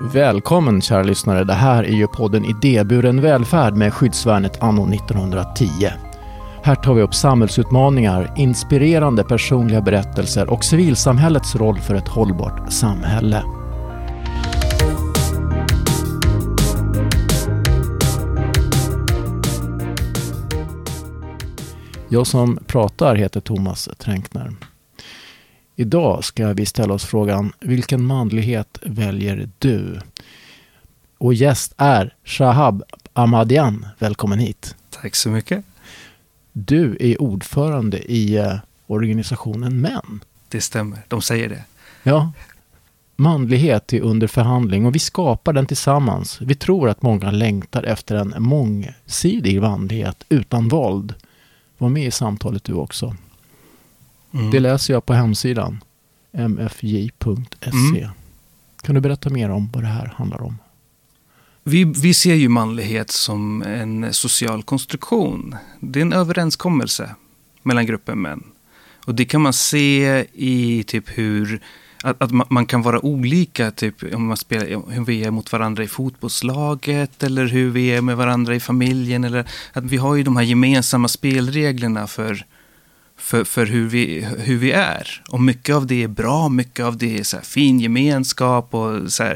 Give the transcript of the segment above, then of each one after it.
Välkommen kära lyssnare. Det här är ju podden Idéburen välfärd med skyddsvärnet anno 1910. Här tar vi upp samhällsutmaningar, inspirerande personliga berättelser och civilsamhällets roll för ett hållbart samhälle. Jag som pratar heter Thomas Tränkner. Idag ska vi ställa oss frågan vilken manlighet väljer du? Och gäst är Shahab Ahmadian. Välkommen hit. Tack så mycket. Du är ordförande i eh, organisationen Män. Det stämmer, de säger det. Ja. Manlighet är under förhandling och vi skapar den tillsammans. Vi tror att många längtar efter en mångsidig manlighet utan våld. Var med i samtalet du också. Mm. Det läser jag på hemsidan mfj.se. Mm. Kan du berätta mer om vad det här handlar om? Vi, vi ser ju manlighet som en social konstruktion. Det är en överenskommelse mellan grupper män. Och det kan man se i typ hur att, att man, man, kan vara olika, typ om man spelar, hur vi är mot varandra i fotbollslaget eller hur vi är med varandra i familjen. Eller att vi har ju de här gemensamma spelreglerna för för, för hur, vi, hur vi är. Och mycket av det är bra, mycket av det är så fin gemenskap och så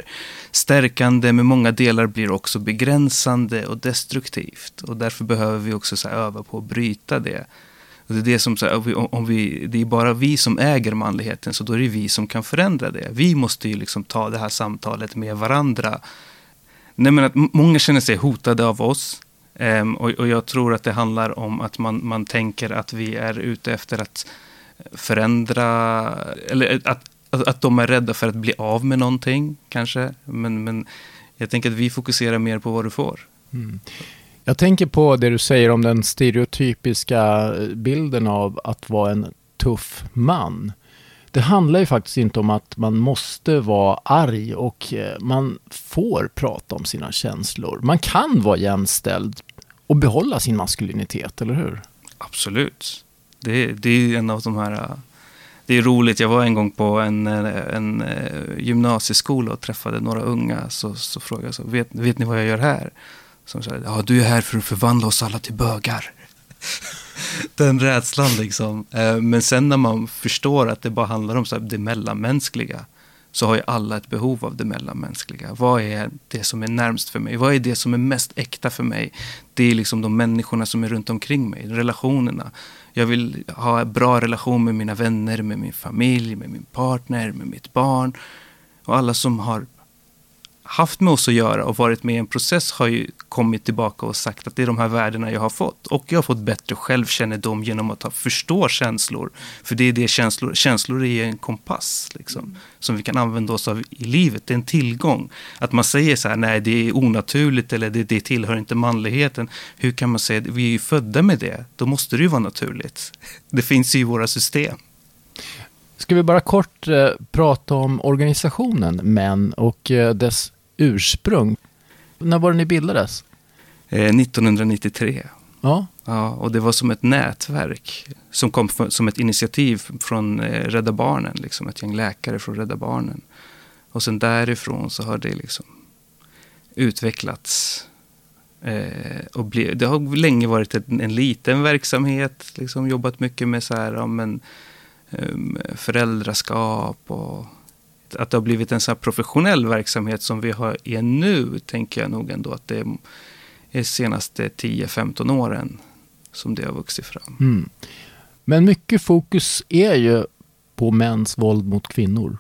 stärkande, men många delar blir också begränsande och destruktivt. Och därför behöver vi också så öva på att bryta det. Och det är det som, så här, om vi, det är bara vi som äger manligheten, så då är det vi som kan förändra det. Vi måste ju liksom ta det här samtalet med varandra. Nej, men att många känner sig hotade av oss. Um, och, och, jag tror att det handlar om att man, man tänker att vi är ute efter att förändra, eller att, att, att de är rädda för att bli av med någonting kanske. Men, men jag tänker att vi fokuserar mer på vad du får. Mm. Jag tänker på det du säger om den stereotypiska bilden av att vara en tuff man. Det handlar ju faktiskt inte om att man måste vara arg och eh, man får prata om sina känslor. Man kan vara jämställd och behålla sin maskulinitet, eller hur? Absolut. Det, det är en av de här... Det är roligt, jag var en gång på en, en eh, gymnasieskola och träffade några unga. Så, så frågade jag, så, vet, vet ni vad jag gör här? Som sa, ja du är här för att förvandla oss alla till bögar. Den rädslan liksom. Eh, men sen när man förstår att det bara handlar om så här, det mellanmänskliga så har ju alla ett behov av det mellanmänskliga. Vad är det som är närmst för mig? Vad är det som är mest äkta för mig? Det är liksom de människorna som är runt omkring mig, relationerna. Jag vill ha en bra relation med mina vänner, med min familj, med min partner, med mitt barn. Och alla som har haft med oss att göra och varit med i en process har ju kommit tillbaka och sagt att det är de här värdena jag har fått. Och jag har fått bättre självkännedom genom att förstå känslor. För det är det känslor, känslor är en kompass liksom, mm. som vi kan använda oss av i livet. Det är en tillgång. Att man säger så här, nej det är onaturligt eller det, det tillhör inte manligheten. Hur kan man säga, vi är ju födda med det. Då måste det ju vara naturligt. Det finns ju i våra system. Ska vi bara kort eh, prata om organisationen Män och eh, dess ursprung. När var det ni bildades? Eh, 1993. Ja. ja. Och det var som ett nätverk som kom för, som ett initiativ från eh, Rädda Barnen, liksom ett gäng läkare från Rädda Barnen. Och sen därifrån så har det liksom utvecklats. Eh, och ble, det har länge varit en, en liten verksamhet, liksom jobbat mycket med så här, ja, men, um, föräldraskap och att det har blivit en så professionell verksamhet som vi har är nu, tänker jag nog ändå att det är de senaste 10-15 åren som det har vuxit fram. Mm. Men mycket fokus är ju på mäns våld mot kvinnor.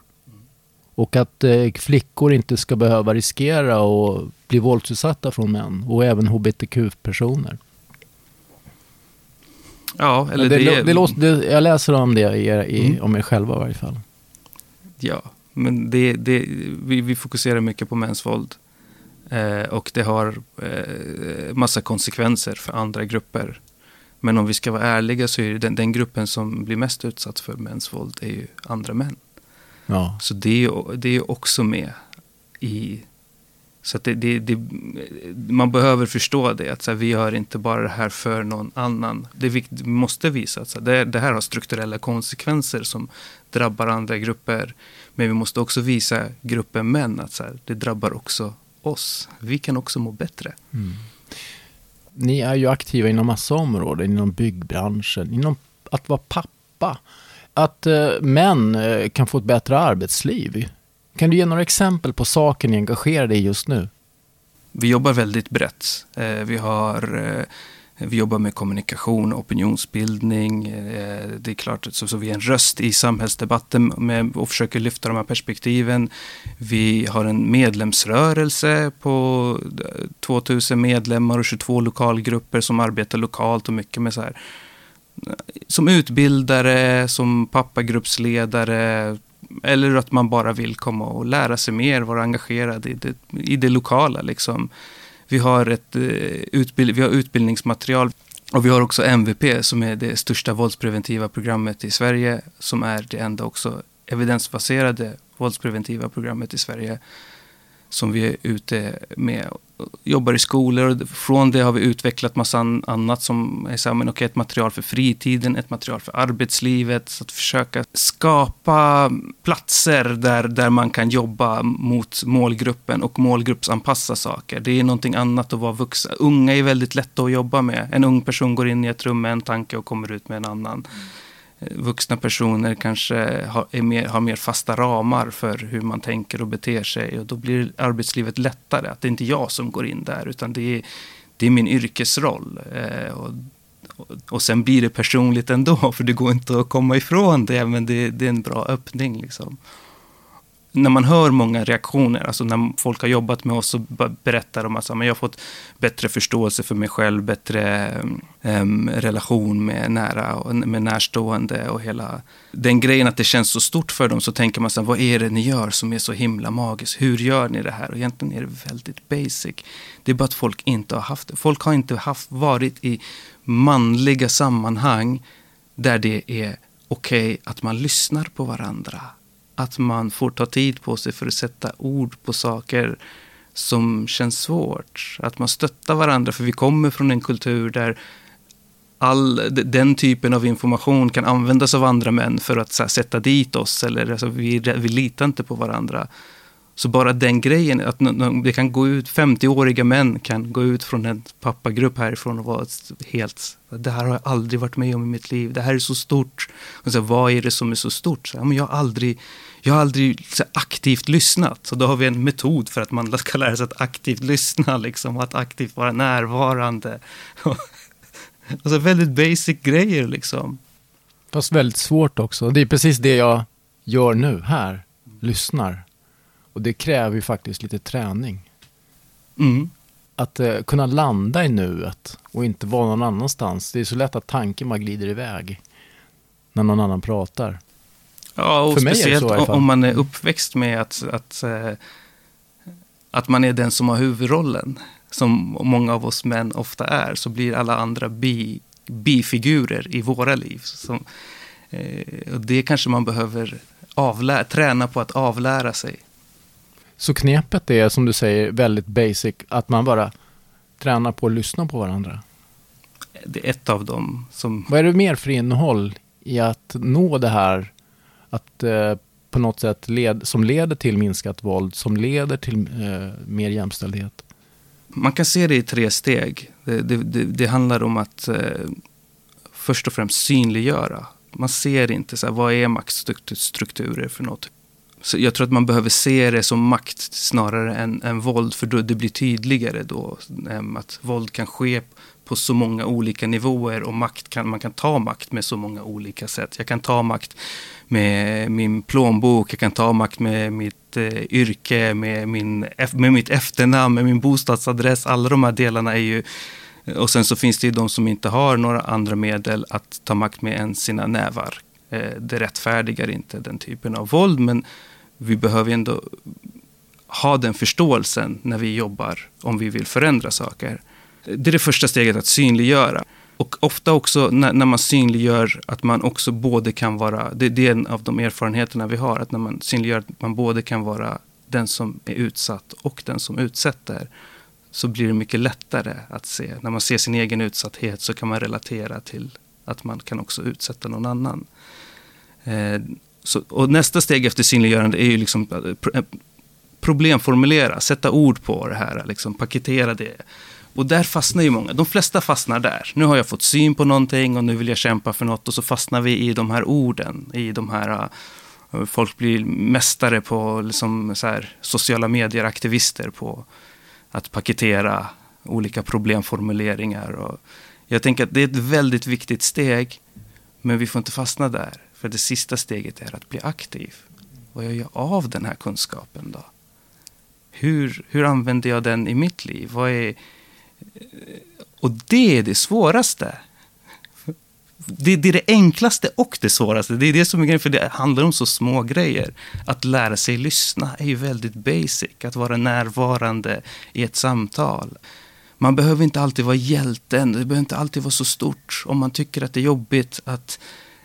Och att eh, flickor inte ska behöva riskera att bli våldsutsatta från män och även hbtq-personer. Ja, eller det... det, det, det jag läser om det i, i, mm. om er själva i varje fall. Ja, men det, det, vi, vi fokuserar mycket på mäns våld. Eh, och det har eh, massa konsekvenser för andra grupper. Men om vi ska vara ärliga så är den, den gruppen som blir mest utsatt för mäns våld är ju andra män. Ja. Så det är, det är också med i, så det, det, det, man behöver förstå det, att så här, vi gör inte bara det här för någon annan. Det vi måste visa att så här, det, det, här har strukturella konsekvenser som drabbar andra grupper. Men vi måste också visa gruppen män att så här, det drabbar också oss. Vi kan också må bättre. Mm. Ni är ju aktiva inom massa områden, inom byggbranschen, inom att vara pappa. Att eh, män eh, kan få ett bättre arbetsliv. Kan du ge några exempel på saker ni engagerar dig i just nu? Vi jobbar väldigt brett. Eh, vi, har, eh, vi jobbar med kommunikation, opinionsbildning. Eh, det är klart så, så vi är en röst i samhällsdebatten med, och försöker lyfta de här perspektiven. Vi har en medlemsrörelse på 2000 medlemmar och 22 lokalgrupper som arbetar lokalt och mycket med så här som utbildare, som pappagruppsledare, eller att man bara vill komma och lära sig mer, vara engagerad i det, i det lokala. Liksom. Vi, har ett, eh, utbild, vi har utbildningsmaterial och vi har också MVP som är det största våldspreventiva programmet i Sverige, som är det enda också evidensbaserade våldspreventiva programmet i Sverige som vi är ute med jobbar i skolor från det har vi utvecklat massa annat som är så men okay, ett material för fritiden, ett material för arbetslivet. Så att försöka skapa platser där, där man kan jobba mot målgruppen och målgruppsanpassa saker. Det är någonting annat att vara vuxen. Unga är väldigt lätta att jobba med. En ung person går in i ett rum med en tanke och kommer ut med en annan. Mm Eh, vuxna personer kanske har, är mer, har mer fasta ramar för hur man tänker och beter sig. Och då blir arbetslivet lättare. Att det är inte jag som går in där, utan det är, det är min yrkesroll. Eh, och, och, sen blir det personligt ändå, för det går inte att komma ifrån det. Men det, det är en bra öppning. Liksom när man hör många reaktioner, alltså när folk har jobbat med oss så berättar de att jag har fått bättre förståelse för mig själv, bättre um, relation med nära och med närstående och hela den grejen att det känns så stort för dem så tänker man så här, vad är det ni gör som är så himla magiskt? Hur gör ni det här? Och egentligen är det väldigt basic. Det är bara att folk inte har haft det. Folk har inte haft, varit i manliga sammanhang där det är okej okay att man lyssnar på varandra att man får ta tid på sig för att sätta ord på saker som känns svårt. Att man stöttar varandra, för vi kommer från en kultur där all den typen av information kan användas av andra män för att här, sätta dit oss. Eller, alltså, vi, vi litar inte på varandra. Så bara den grejen, att det kan gå ut, 50-åriga män kan gå ut från en pappagrupp härifrån och vara helt, det här har jag aldrig varit med om i mitt liv, det här är så stort. Och så, vad är det som är så stort? Så, men jag har aldrig, jag har aldrig så, aktivt lyssnat. Så då har vi en metod för att man ska lära sig att aktivt lyssna, liksom, att aktivt vara närvarande. alltså väldigt basic grejer liksom. Fast väldigt svårt också. Det är precis det jag gör nu här, lyssnar. Och det kräver ju faktiskt lite träning. Mm. Att uh, kunna landa i nuet och inte vara någon annanstans. Det är så lätt att tanken bara glider iväg när någon annan pratar. Ja, och För speciellt så, om man är uppväxt med att, att, uh, att man är den som har huvudrollen. Som många av oss män ofta är. Så blir alla andra bi, bifigurer i våra liv. Som, uh, och det kanske man behöver avlä- träna på att avlära sig. Så knepet är som du säger väldigt basic, att man bara tränar på att lyssna på varandra. Det är ett av dem som... Vad är det mer för innehåll i att nå det här, att eh, på något sätt led, som leder till minskat våld, som leder till eh, mer jämställdhet? Man kan se det i tre steg. Det, det, det, det handlar om att eh, först och främst synliggöra. Man ser inte så här, vad är maktstrukturer för något. Så jag tror att man behöver se det som makt snarare än, än våld. För då det blir tydligare då ehm, att våld kan ske på så många olika nivåer och makt kan, man kan ta makt med så många olika sätt. Jag kan ta makt med min plånbok, jag kan ta makt med mitt eh, yrke, med, min, med mitt efternamn, med min bostadsadress. Alla de här delarna är ju och sen så finns det ju de som inte har några andra medel att ta makt med än sina nävar. Eh, det rättfärdigar inte den typen av våld, men vi behöver ändå ha den förståelsen när vi jobbar om vi vill förändra saker. Det är det första steget, att synliggöra. Och ofta också när, när man synliggör att man också både kan vara, det, det, är en av de erfarenheterna vi har, att när man synliggör att man både kan vara den som är utsatt och den som utsätter så blir det mycket lättare att se. När man ser sin egen utsatthet så kan man relatera till att man kan också utsätta någon annan. Eh, så, och nästa steg efter synliggörande är ju liksom eh, eh, problemformulera, sätta ord på det här, liksom paketera det. Och där fastnar ju många. De flesta fastnar där. Nu har jag fått syn på någonting och nu vill jag kämpa för något. Och så fastnar vi i de här orden, i de här Folk blir mästare på liksom så här, sociala medier-aktivister på att paketera olika problemformuleringar. Och jag tänker att det är ett väldigt viktigt steg, men vi får inte fastna där. För det sista steget är att bli aktiv. Vad gör jag av den här kunskapen då? Hur, hur använder jag den i mitt liv? Vad är, och det är det svåraste. Det, det, är det enklaste och det svåraste. Det är det som är grejen, för det handlar om så små grejer. Att lära sig lyssna är ju väldigt basic. Att vara närvarande i ett samtal. Man behöver inte alltid vara hjälten. Det behöver inte alltid vara så stort. Om man tycker att det är jobbigt att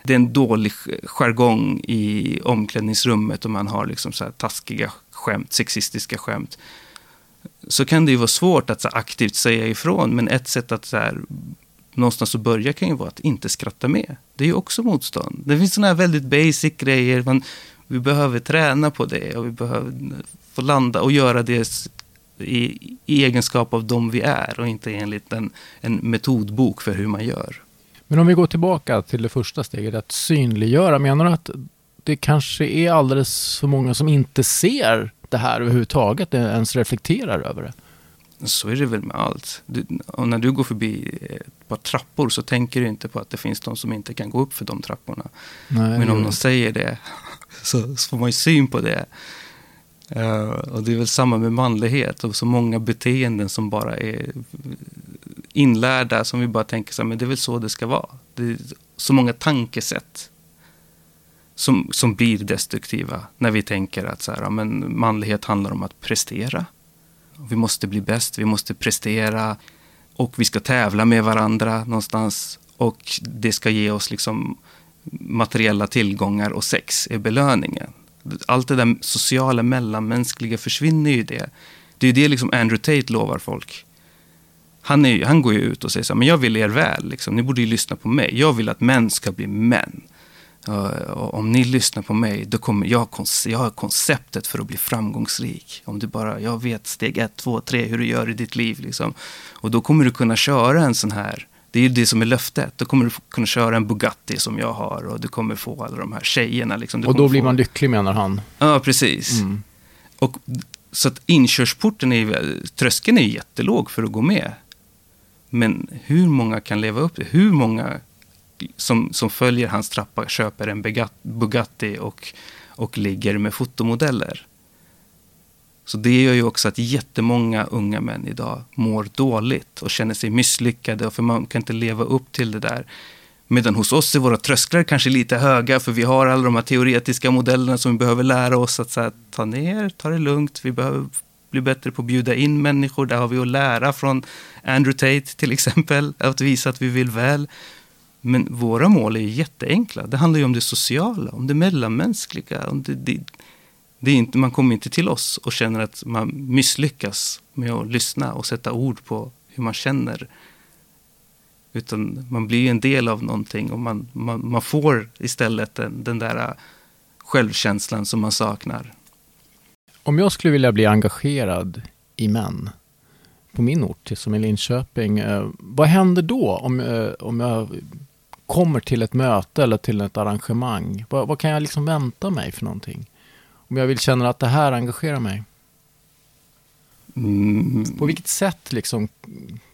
det är en dålig jargong i omklädningsrummet och man har liksom så här taskiga skämt, sexistiska skämt. Så kan det ju vara svårt att så aktivt säga ifrån, men ett sätt att så här, någonstans att börja kan ju vara att inte skratta med. Det är ju också motstånd. Det finns sådana här väldigt basic grejer, men vi behöver träna på det och vi behöver få landa och göra det i, i egenskap av de vi är och inte enligt en, en metodbok för hur man gör. Men om vi går tillbaka till det första steget, att synliggöra. Menar du att det kanske är alldeles för många som inte ser det här överhuvudtaget, ens reflekterar över det? Så är det väl med allt. Du, när du går förbi ett par trappor så tänker du inte på att det finns de som inte kan gå upp för de trapporna. Nej, Men om de säger det så, så får man ju syn på det. Uh, och det är väl samma med manlighet och så många beteenden som bara är inlärda som vi bara tänker så här, men det är väl så det ska vara. Det är så många tankesätt som, som blir destruktiva när vi tänker att så här, ja, men manlighet handlar om att prestera. Vi måste bli bäst, vi måste prestera och vi ska tävla med varandra någonstans och det ska ge oss liksom materiella tillgångar och sex är belöningen. Allt det där sociala mellanmänskliga försvinner ju det. Det är ju det liksom Andrew Tate lovar folk. Han, är, han går ju ut och säger så här, men jag vill er väl, liksom. ni borde ju lyssna på mig. Jag vill att män ska bli män. Uh, om ni lyssnar på mig, då kommer jag, jag har konceptet för att bli framgångsrik. Om du bara, jag vet steg ett, två, tre, hur du gör i ditt liv. Liksom. Och då kommer du kunna köra en sån här, det är ju det som är löftet. Då kommer du kunna köra en Bugatti som jag har och du kommer få alla de här tjejerna. Liksom. och då blir få... man lycklig menar han? Ja, precis. Mm. Och, så att inkörsporten, är, tröskeln är jättelåg för att gå med. Men hur många kan leva upp till Hur många som, som följer hans trappa köper en Bugatti och, och ligger med fotomodeller. Så det gör ju också att jättemånga unga män idag mår dåligt och känner sig misslyckade, för man kan inte leva upp till det där. Medan hos oss är våra trösklar kanske lite höga, för vi har alla de här teoretiska modellerna som vi behöver lära oss att så här, ta ner, ta det lugnt, vi behöver bli bättre på att bjuda in människor. Där har vi att lära från Andrew Tate till exempel, att visa att vi vill väl. Men våra mål är jätteenkla. Det handlar ju om det sociala, om det mellanmänskliga. Om det, det, det är inte, man kommer inte till oss och känner att man misslyckas med att lyssna och sätta ord på hur man känner. Utan man blir en del av någonting och man, man, man får istället den, den där självkänslan som man saknar. Om jag skulle vilja bli engagerad i män på min ort, som är Linköping, eh, vad händer då om, eh, om jag kommer till ett möte eller till ett arrangemang? Vad, vad, kan jag liksom vänta mig för någonting? Om jag vill känna att det här engagerar mig? Mm. På vilket sätt liksom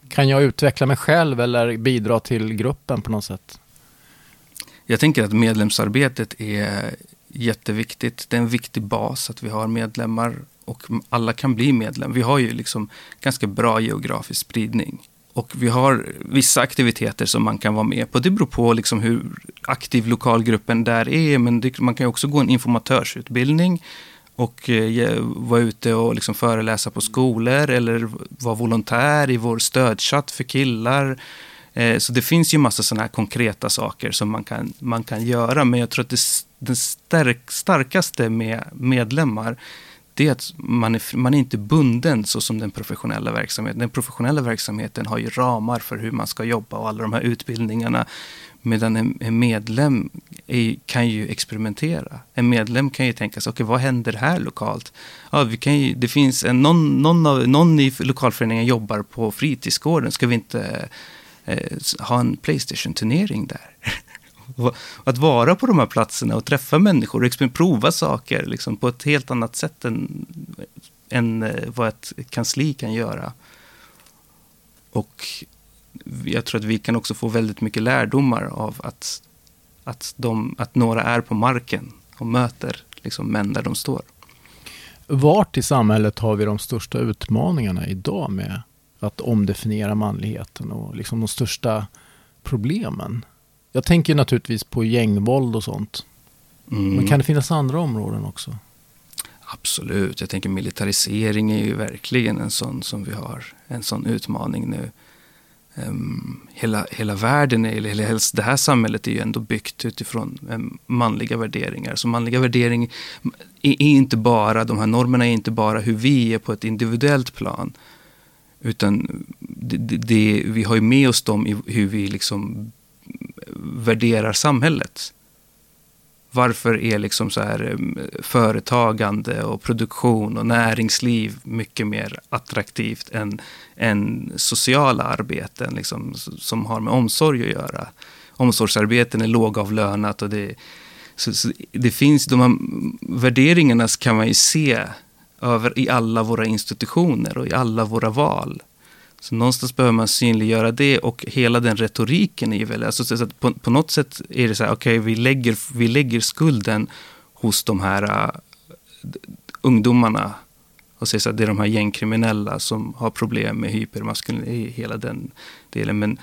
kan jag utveckla mig själv eller bidra till gruppen på något sätt? Jag tänker att medlemsarbetet är jätteviktigt. Det är en viktig bas att vi har medlemmar och alla kan bli medlem. Vi har ju liksom ganska bra geografisk spridning. Och vi har vissa aktiviteter som man kan vara med på. Det beror på liksom hur aktiv lokalgruppen där är. Men det, man kan också gå en informatörsutbildning och eh, vara ute och liksom föreläsa på skolor eller vara volontär i vår stödchatt för killar. Eh, så det finns ju massa sådana här konkreta saker som man kan, man kan göra. Men jag tror att det, den stark, starkaste med medlemmar det är att man är, man är inte bunden så som den professionella verksamheten. Den professionella verksamheten har ju ramar för hur man ska jobba och alla de här utbildningarna. Medan en, en medlem är, kan ju experimentera. En medlem kan ju tänka sig, okej okay, vad händer här lokalt? Ja, vi kan ju, det finns en, någon, någon, av, någon i lokalföreningen jobbar på fritidsgården. Ska vi inte eh, ha en Playstation-turnering där? Att vara på de här platserna och träffa människor och liksom prova saker liksom, på ett helt annat sätt än, än eh, vad ett kansli kan göra. Och jag tror att vi kan också få väldigt mycket lärdomar av att, att, de, att några är på marken och möter liksom, män där de står. Vart i samhället har vi de största utmaningarna idag med att omdefiniera manligheten och liksom de största problemen? Jag tänker naturligtvis på gängvåld och sånt. Mm. Men kan det finnas andra områden också? Absolut. Jag tänker militarisering är ju verkligen en sån som vi har. En sån utmaning nu. Um, hela, hela världen, eller hela det här samhället är ju ändå byggt utifrån um, manliga värderingar. Så manliga värderingar är, är, inte bara, de här normerna är inte bara hur vi är på ett individuellt plan. Utan det, det, det, vi har ju med oss dem i hur vi liksom värderar samhället. Varför är liksom så här eh, företagande och produktion och näringsliv mycket mer attraktivt än, än sociala arbeten liksom, som har med omsorg att göra? Omsorgsarbeten är lågavlönat och det, så, så det finns, de här värderingarna kan man ju se över i alla våra institutioner och i alla våra val. Så någonstans behöver man synliggöra det och hela den retoriken är ju väldigt, alltså så på, på något sätt är det så här, okej, okay, vi, lägger, vi lägger skulden hos de här uh, ungdomarna och säger så att det är de här gängkriminella som har problem med hypermaskulinitet, hela den delen. Men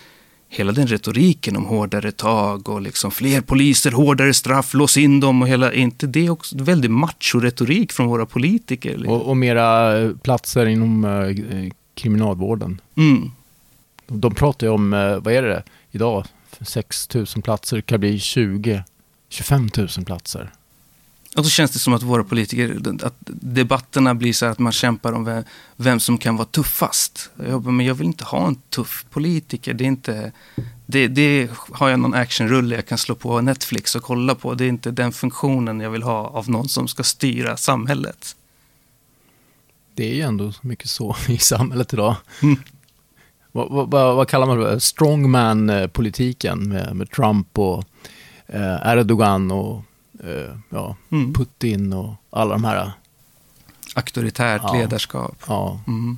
hela den retoriken om hårdare tag och liksom fler poliser, hårdare straff, lås in dem och hela, inte det också väldigt macho-retorik från våra politiker? Och, och, mera äh, platser inom uh, kriminalvården. Mm. De pratar ju om, eh, vad är det idag, 6 000 platser, det kan bli 20 25 000 platser. Och så känns det som att våra politiker, att debatterna blir så att man kämpar om vem, vem som kan vara tuffast. Jag, men jag vill inte ha en tuff politiker. Det, är inte, det, det har jag någon actionrulle jag kan slå på Netflix och kolla på. Det är inte den funktionen jag vill ha av någon som ska styra samhället det är ju ändå mycket så i samhället idag. Mm. Vad, vad, vad, kallar man det? Strongman-politiken med, med, Trump och eh, Erdogan och eh, ja, mm. Putin och alla de här. Auktoritärt ja, ledarskap. Ja. Mm.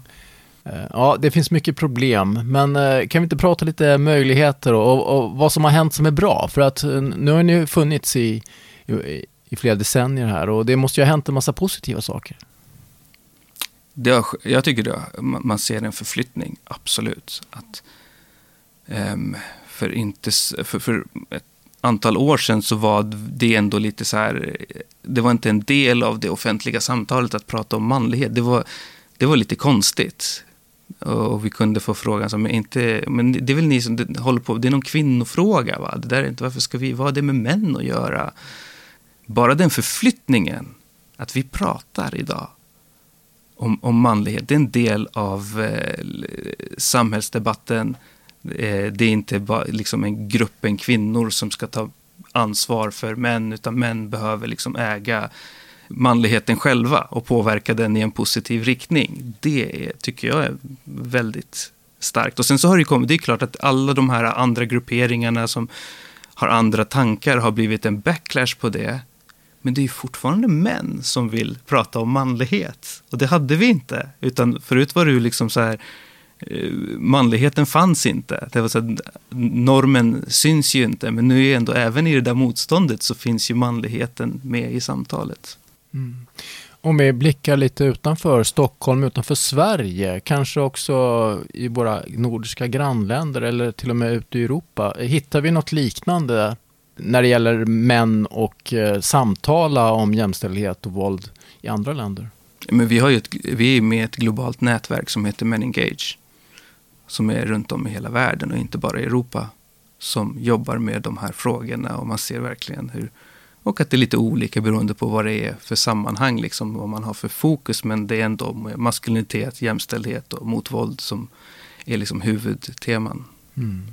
Eh, ja, det finns mycket problem, men eh, kan vi inte prata lite möjligheter och, och, vad som har hänt som är bra? För att eh, nu har ni funnits i, i, i flera decennier här och det måste ju ha hänt en massa positiva saker. Det har, jag tycker det, man ser en förflyttning, absolut. Att, um, för, inte, för, för ett antal år sedan så var det ändå lite så här, det var inte en del av det offentliga samtalet att prata om manlighet. Det var, det var lite konstigt. Och vi kunde få frågan som, inte, men det är väl ni som håller på, det är någon kvinnofråga va? Det där är inte, varför ska vi, vad har det med män att göra? Bara den förflyttningen, att vi pratar idag om, om manlighet. Det är en del av eh, samhällsdebatten. Eh, det är inte bara liksom en gruppen kvinnor som ska ta ansvar för män, utan män behöver liksom äga manligheten själva och påverka den i en positiv riktning. Det är, tycker jag är väldigt starkt. Och sen så har det kommit, det är klart att alla de här andra grupperingarna som har andra tankar har blivit en backlash på det. Men det är fortfarande män som vill prata om manlighet. Och det hade vi inte. Utan förut var det ju liksom så här, eh, manligheten fanns inte. Det var så här, normen syns ju inte. Men nu är ändå, även i det där motståndet så finns ju manligheten med i samtalet. Mm. Om vi blickar lite utanför Stockholm, utanför Sverige, kanske också i våra nordiska grannländer eller till och med ute i Europa. Hittar vi något liknande när det gäller män och eh, samtala om jämställdhet och våld i andra länder? Men vi, har ju ett, vi är med i ett globalt nätverk som heter Men Engage. Som är runt om i hela världen och inte bara i Europa. Som jobbar med de här frågorna och man ser verkligen hur Och att det är lite olika beroende på vad det är för sammanhang, liksom, vad man har för fokus. Men det är ändå maskulinitet, jämställdhet och mot våld som är liksom huvudteman. Mm.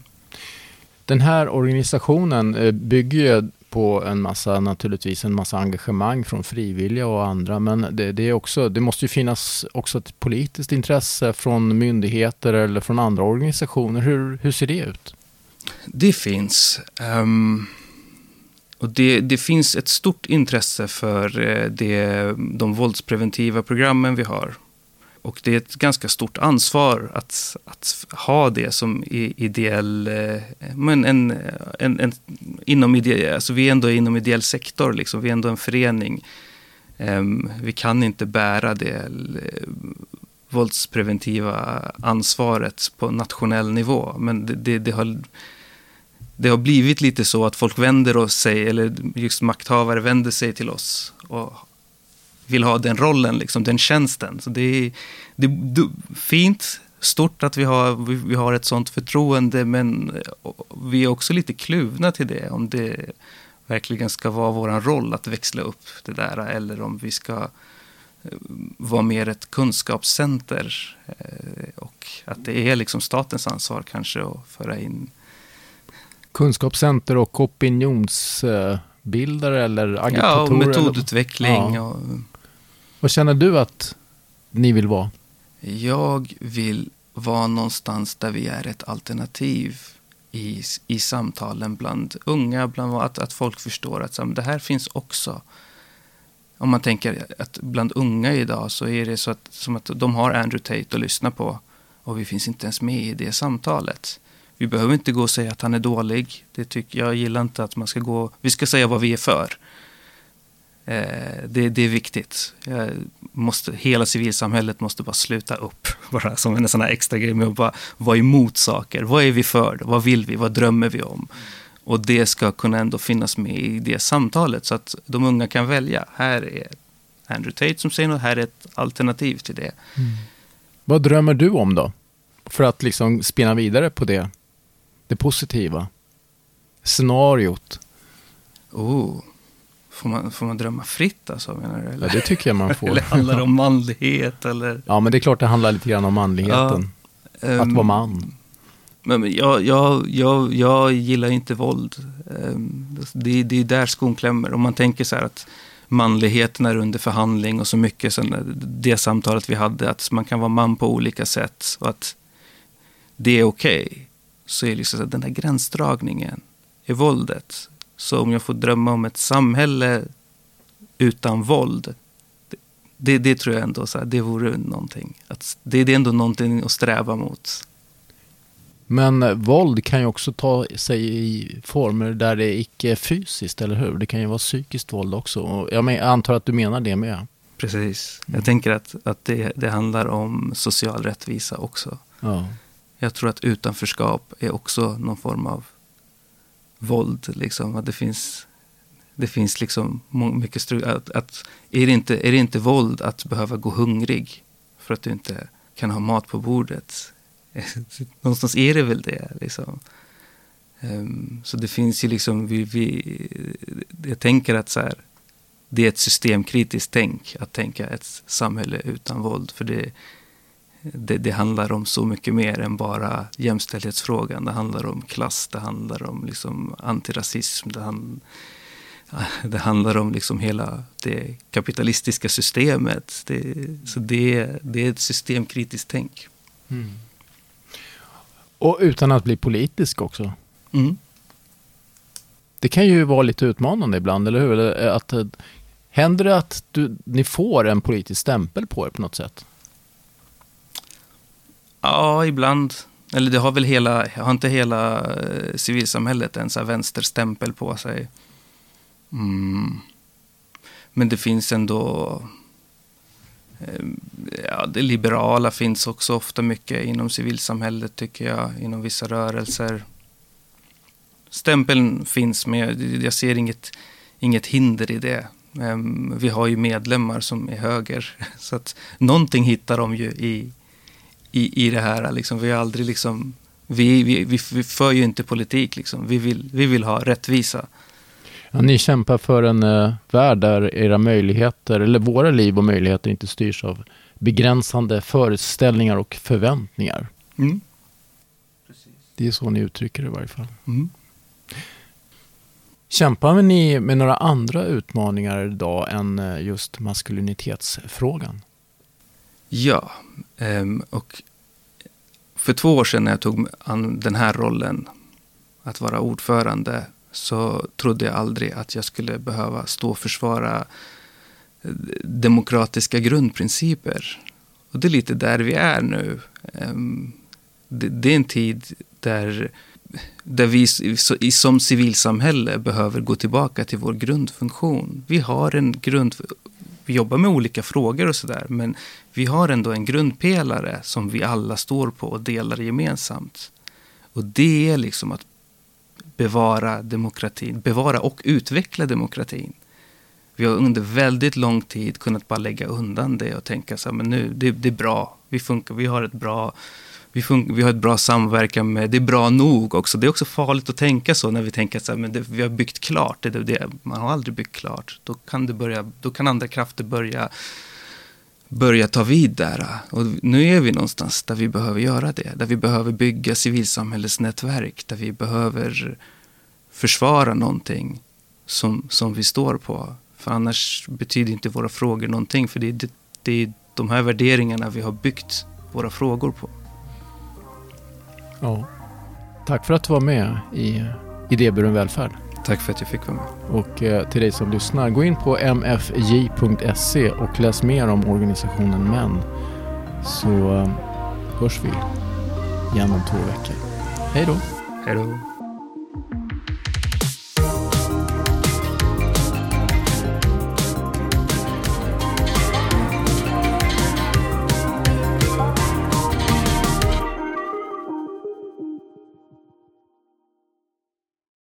Den här organisationen eh, bygger ju på en massa, naturligtvis en massa engagemang från frivilliga och andra. Men det, det, är också, det måste ju finnas också ett politiskt intresse från myndigheter eller från andra organisationer. Hur, hur ser det ut? Det finns. Um, och det, det, finns ett stort intresse för eh, det, de våldspreventiva programmen vi har. Och det är ett ganska stort ansvar att, att ha det som ideell, eh, men en, en, en, inom ideell, alltså vi är ändå inom ideell sektor, liksom. vi är ändå en förening. Um, vi kan inte bära det eh, våldspreventiva ansvaret på nationell nivå. Men det, det, det, har, det har blivit lite så att folk vänder sig, eller just makthavare vänder sig till oss och vill ha den rollen, liksom, den tjänsten. Så det är, det är fint, stort att vi har, vi har ett sånt förtroende, men vi är också lite kluvna till det. Om det verkligen ska vara vår roll att växla upp det där, eller om vi ska eh, vara mer ett kunskapscenter. Eh, och att det är liksom statens ansvar kanske att föra in Kunskapscenter och opinionsbildare eller agitatorer? Ja, och metodutveckling. Ja. Och, vad känner du att ni vill vara? Jag vill vara någonstans där vi är ett alternativ i, i samtalen bland unga, bland, att, att folk förstår att det här finns också. Om man tänker att bland unga idag så är det så att, som att de har Andrew Tate att lyssna på och vi finns inte ens med i det samtalet. Vi behöver inte gå och säga att han är dålig. Det tycker jag gillar inte att man ska gå. Vi ska säga vad vi är för. Eh, det, det, är viktigt. Måste, hela civilsamhället måste bara sluta upp. Bara som en sån här extra grej med att bara vara emot saker. Vad är vi för? Vad vill vi? Vad drömmer vi om? Och det ska kunna ändå finnas med i det samtalet så att de unga kan välja. Här är Andrew Tate som säger något, här är ett alternativ till det. Mm. Vad drömmer du om då? För att liksom spinna vidare på det, det positiva. Scenariot. Oh. Får man, får man drömma fritt alltså, menar du? Eller? Ja, det tycker jag man får. eller handlar det om manlighet? Eller? Ja, men det är klart det handlar lite grann om manligheten. Ja, um, att vara man. Men jag, jag, jag, jag gillar inte våld. Um, det, det är där skon klämmer. Om man tänker så här att manligheten är under förhandling och så mycket sen det samtalet vi hade, att man kan vara man på olika sätt och att det är okej. Okay, så är det liksom så den där gränsdragningen i våldet så om jag får drömma om ett samhälle utan våld, det, det tror jag ändå så här, det vore någonting. Att det, det är ändå någonting att sträva mot. Men eh, våld kan ju också ta sig i former där det är icke fysiskt, eller hur? Det kan ju vara psykiskt våld också. Jag antar att du menar det med. Precis. Mm. Jag tänker att, att det, det handlar om social rättvisa också. Ja. Jag tror att utanförskap är också någon form av våld. Liksom. Att det finns, det finns liksom mycket strul. Att, att, är, det inte, är det inte våld att behöva gå hungrig för att du inte kan ha mat på bordet? Någonstans är det väl det. Liksom. Um, så det finns ju liksom, vi, vi, jag tänker att så här, det är ett systemkritiskt tänk att tänka ett samhälle utan våld. För det, det, det, handlar om så mycket mer än bara jämställdhetsfrågan. Det handlar om klass, det handlar om liksom antirasism, det, hand, det handlar om liksom hela det kapitalistiska systemet. Det, så det, det är ett systemkritiskt tänk. Mm. Och utan att bli politisk också. Mm. Det kan ju vara lite utmanande ibland, eller hur? Att, händer det att du, ni får en politisk stämpel på er på något sätt? Ja, ibland. Eller det har väl hela, har inte hela eh, civilsamhället en så vänsterstämpel på sig. Mm. Men det finns ändå... Eh, ja, det liberala finns också ofta mycket inom civilsamhället tycker jag, inom vissa rörelser. Stämpeln finns men jag ser inget, inget hinder i det. Ehm, vi har ju medlemmar som är höger, så att någonting hittar de ju i, i, i det här. Liksom. Vi har aldrig liksom... Vi, vi, vi, vi för ju inte politik liksom. Vi vill, vi vill ha rättvisa. Ja, ni kämpar för en uh, värld där era möjligheter, eller våra liv och möjligheter inte styrs av begränsande föreställningar och förväntningar. Mm. Det är så ni uttrycker det i varje fall. Mm. Kämpar ni med några andra utmaningar idag än eh, just maskulinitetsfrågan? Ja, ehm, och för två år sedan när jag tog an den här rollen, att vara ordförande, så trodde jag aldrig att jag skulle behöva stå och försvara eh, demokratiska grundprinciper. Och det är lite där vi är nu. Ehm, det är en tid där, där vi som civilsamhälle behöver gå tillbaka till vår grundfunktion. Vi har en grund... Vi jobbar med olika frågor och sådär, men vi har ändå en grundpelare som vi alla står på och delar gemensamt. Och det är liksom att bevara demokratin, bevara och utveckla demokratin. Vi har under väldigt lång tid kunnat bara lägga undan det och tänka så här, men nu, det, det är bra, vi funkar, vi har ett bra vi, vi har ett bra samverkan med, det är bra nog också. Det är också farligt att tänka så när vi tänker att vi har byggt klart. Det, det, man har aldrig byggt klart. Då kan, det börja, då kan andra krafter börja, börja ta vid där. Och nu är vi någonstans där vi behöver göra det. Där vi behöver bygga civilsamhällesnätverk. Där vi behöver försvara någonting som, som vi står på. För annars betyder inte våra frågor någonting. För det, det, det är de här värderingarna vi har byggt våra frågor på. Ja. Tack för att du var med i Idéburen välfärd. Tack för att jag fick vara med. Och eh, till dig som lyssnar, gå in på mfj.se och läs mer om organisationen MÄN. Så eh, hörs vi igen om två veckor. Hej då! Hej då!